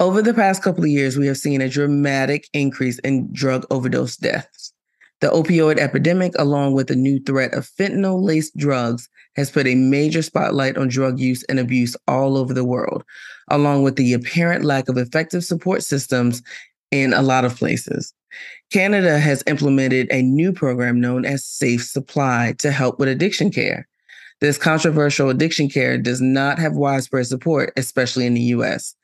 Over the past couple of years, we have seen a dramatic increase in drug overdose deaths. The opioid epidemic, along with the new threat of fentanyl laced drugs, has put a major spotlight on drug use and abuse all over the world, along with the apparent lack of effective support systems in a lot of places. Canada has implemented a new program known as Safe Supply to help with addiction care. This controversial addiction care does not have widespread support, especially in the US.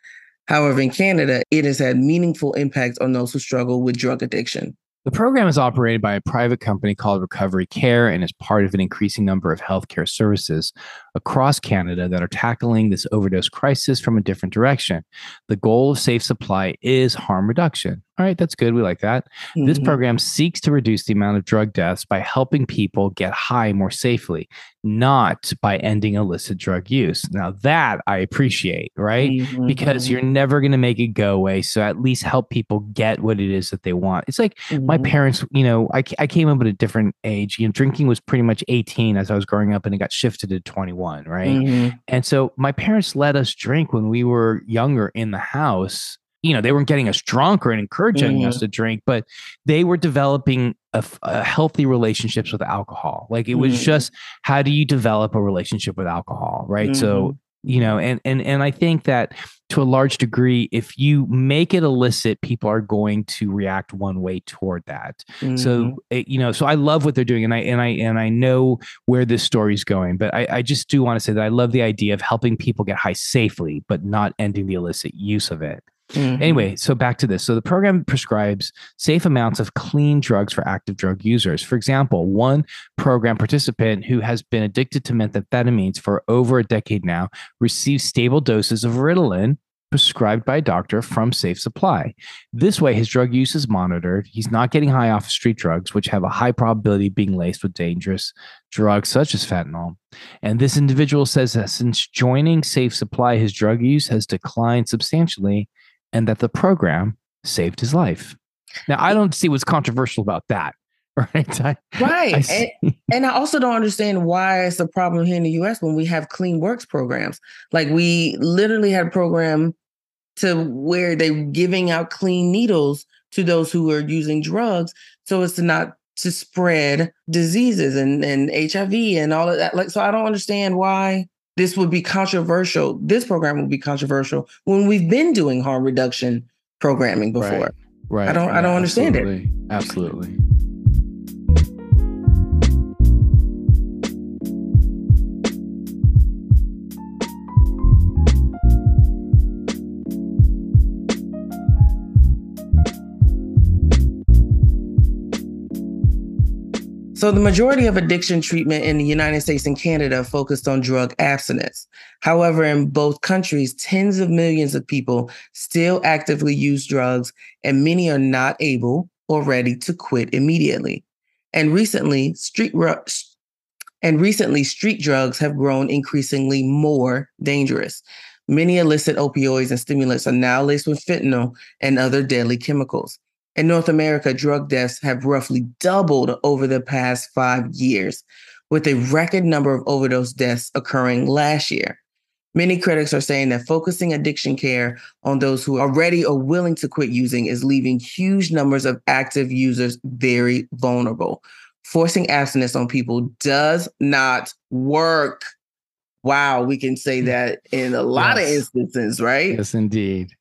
However, in Canada, it has had meaningful impact on those who struggle with drug addiction. The program is operated by a private company called Recovery Care and is part of an increasing number of healthcare services across Canada that are tackling this overdose crisis from a different direction. The goal of Safe Supply is harm reduction. All right, that's good. We like that. This Mhm. program seeks to reduce the amount of drug deaths by helping people get high more safely, not by ending illicit drug use. Now, that I appreciate, right? Mhm, Because you're never going to make it go away. So at least help people get what it is that they want. It's like my mhm. parents, you know, I, I came up at a different age. You know, drinking was pretty much 18 as I was growing up and it got shifted to 21, right? Mhm. And so my parents let us drink when we were younger in the house. You know, they weren't getting us drunk or encouraging us mm-hmm. to drink, but they were developing a healthy relationships with alcohol. Like it was Mhm. just how do you develop a relationship with alcohol, right? So mm-hmm. you know, and and and I think that to a large degree, if you make it illicit, people are going to react one way toward that. So it, you know, so I love what they're doing, and I and I and I know where this story's going. But I, I just do want to say that I love the idea of helping people get high safely, but not ending the illicit use of it. Mhm. Anyway, so back to this. So the program prescribes safe amounts of clean drugs for active drug users. For example, one program participant who has been addicted to methamphetamines for over a decade now receives stable doses of Ritalin prescribed by a doctor from Safe Supply. This way, his drug use is monitored. He's not getting high off of street drugs, which have a high probability of being laced with dangerous drugs such as fentanyl. And this individual says that since joining Safe Supply, his drug use has declined substantially and that the program saved his life. Now, I don't see what's controversial about that, right? I, Right. I and, and I also don't understand why it's a problem here in the US when we have clean works programs. Like we literally had a program to where they're giving out clean needles to those who are using drugs. So it's not to spread diseases and, and HIV and all of that. Like, so I don't understand why this would be controversial. This program would be controversial when we've been doing harm reduction programming before. Right. right. I don't- I don't understand it. it. Absolutely. So, the majority of addiction treatment in the United States and Canada focused on drug abstinence. However, in both countries, tens of millions of people still actively use drugs, and many are not able or ready to quit immediately. And recently, street and recently, street drugs have grown increasingly more dangerous. Many illicit opioids and stimulants are now laced with fentanyl and other deadly chemicals. In North America, drug deaths have roughly doubled over the past five years, with a record number of overdose deaths occurring last year. Many critics are saying that focusing addiction care on those who already are ready or willing to quit using is leaving huge numbers of active users very vulnerable. Forcing abstinence on people does not work. Wow, we can say hmm. that in a lot Yes. of instances, right? Yes, indeed.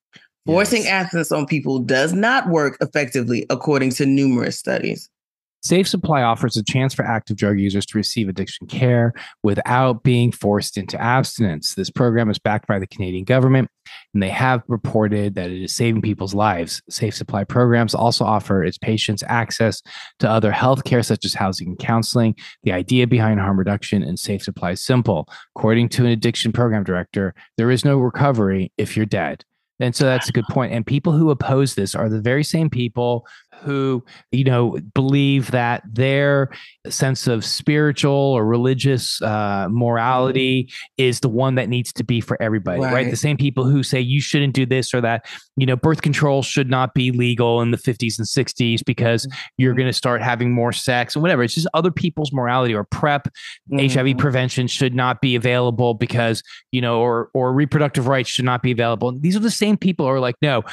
Forcing Yes. abstinence on people does not work effectively, according to numerous studies. Safe Supply offers a chance for active drug users to receive addiction care without being forced into abstinence. This program is backed by the Canadian government, and they have reported that it is saving people's lives. Safe Supply programs also offer its patients access to other health care, such as housing and counseling. The idea behind harm reduction and Safe Supply is simple. According to an addiction program director, there is no recovery if you're dead. And so that's a good point. And people who oppose this are the very same people who you know believe that their sense of spiritual or religious uh, morality is the one that needs to be for everybody right. right. the same people who say you shouldn't do this or that you know birth control should not be legal in the 50s and 60s because you're mm-hmm. going to start having more sex and whatever it's just other people's morality or prep mm-hmm. hiv prevention should not be available because you know or or reproductive rights should not be available these are the same people who are like no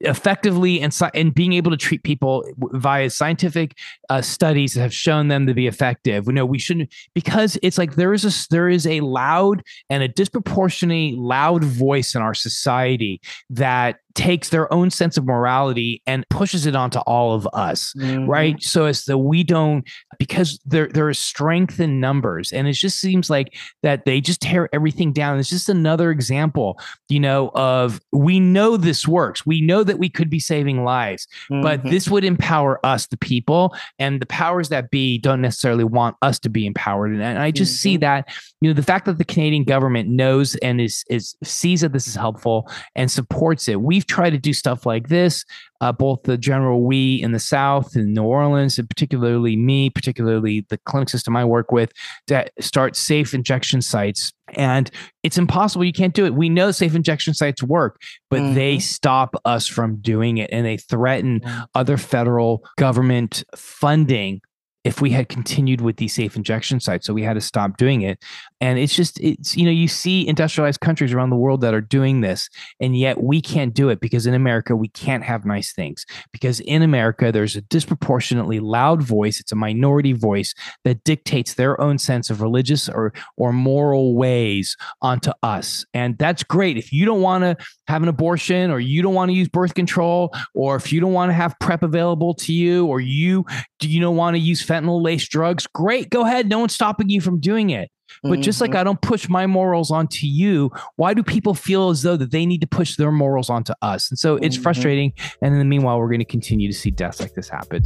effectively and, and being able to treat people via scientific uh, studies have shown them to be effective. We know we shouldn't because it's like there is a there is a loud and a disproportionately loud voice in our society that takes their own sense of morality and pushes it onto all of us mm-hmm. right so as that we don't because there there is strength in numbers and it just seems like that they just tear everything down it's just another example you know of we know this works we know that we could be saving lives mm-hmm. but this would empower us the people and the powers that be don't necessarily want us to be empowered and i just mm-hmm. see that you know the fact that the canadian government knows and is is sees that this is helpful and supports it we we've tried to do stuff like this, uh, both the general we in the South in New Orleans, and particularly me, particularly the clinic system I work with, to start safe injection sites. And it's impossible. You can't do it. We know safe injection sites work, but mm-hmm. they stop us from doing it and they threaten mm-hmm. other federal government funding if we had continued with these safe injection sites. So we had to stop doing it. And it's just, it's, you know, you see industrialized countries around the world that are doing this, and yet we can't do it because in America, we can't have nice things. Because in America, there's a disproportionately loud voice, it's a minority voice that dictates their own sense of religious or, or moral ways onto us. And that's great. If you don't want to have an abortion or you don't want to use birth control, or if you don't want to have PrEP available to you, or you, do you don't want to use fentanyl laced drugs, great, go ahead. No one's stopping you from doing it. But mm-hmm. just like mm-hmm. I don't push my morals onto you, why do people feel as though that they need to push their morals onto us? And so it's mm-hmm. frustrating. And in the meanwhile, we're going to continue to see deaths like this happen.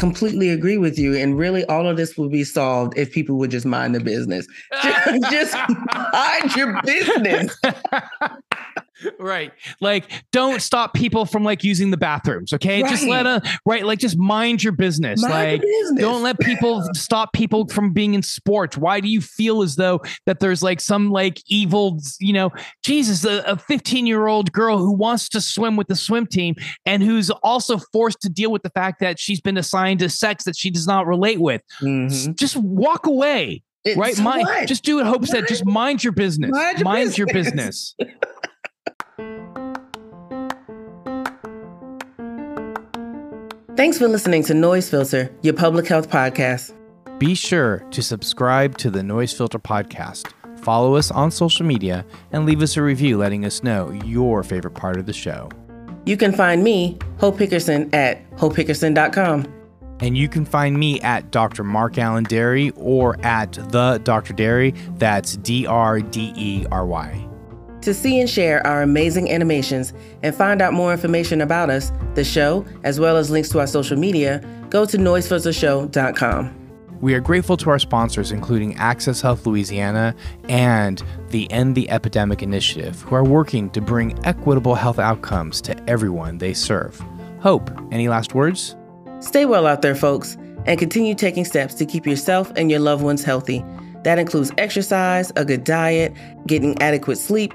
Completely agree with you. And really, all of this would be solved if people would just mind the business. just, just mind your business. right like don't stop people from like using the bathrooms okay right. just let a right like just mind your business mind like business. don't let people stop people from being in sports why do you feel as though that there's like some like evil you know jesus a 15 year old girl who wants to swim with the swim team and who's also forced to deal with the fact that she's been assigned a sex that she does not relate with mm-hmm. just walk away it's right mind what? just do it hopes that just mind your business mind your mind business. Your business. Thanks for listening to Noise Filter, your public health podcast. Be sure to subscribe to the Noise Filter podcast, follow us on social media, and leave us a review letting us know your favorite part of the show. You can find me, Hope Hickerson, at hopehickerson.com. And you can find me at Dr. Mark Alan Dery or at the Dr. Dery. That's D R D E R Y. To see and share our amazing animations and find out more information about us, the show, as well as links to our social media, go to noisefiltershow.com. We are grateful to our sponsors, including Access Health Louisiana and the End the Epidemic Initiative, who are working to bring equitable health outcomes to everyone they serve. Hope, any last words? Stay well out there, folks, and continue taking steps to keep yourself and your loved ones healthy. That includes exercise, a good diet, getting adequate sleep,